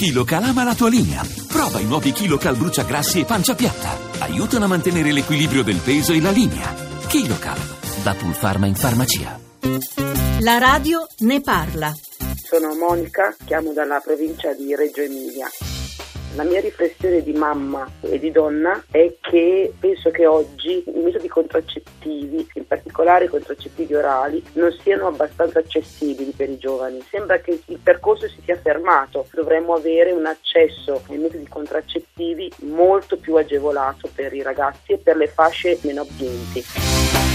KiloCal ama la tua linea. Prova i nuovi KiloCal bruciagrassi e pancia piatta. Aiutano a mantenere l'equilibrio del peso e la linea. KiloCal, da Pulpharma in farmacia. La radio ne parla. Sono Monica, chiamo dalla provincia di Reggio Emilia. La mia riflessione di mamma e di donna è che penso che oggi i metodi contraccettivi, in particolare i contraccettivi orali, non siano abbastanza accessibili per i giovani. Sembra che il percorso si sia fermato, dovremmo avere un accesso ai metodi contraccettivi molto più agevolato per i ragazzi e per le fasce meno abbienti.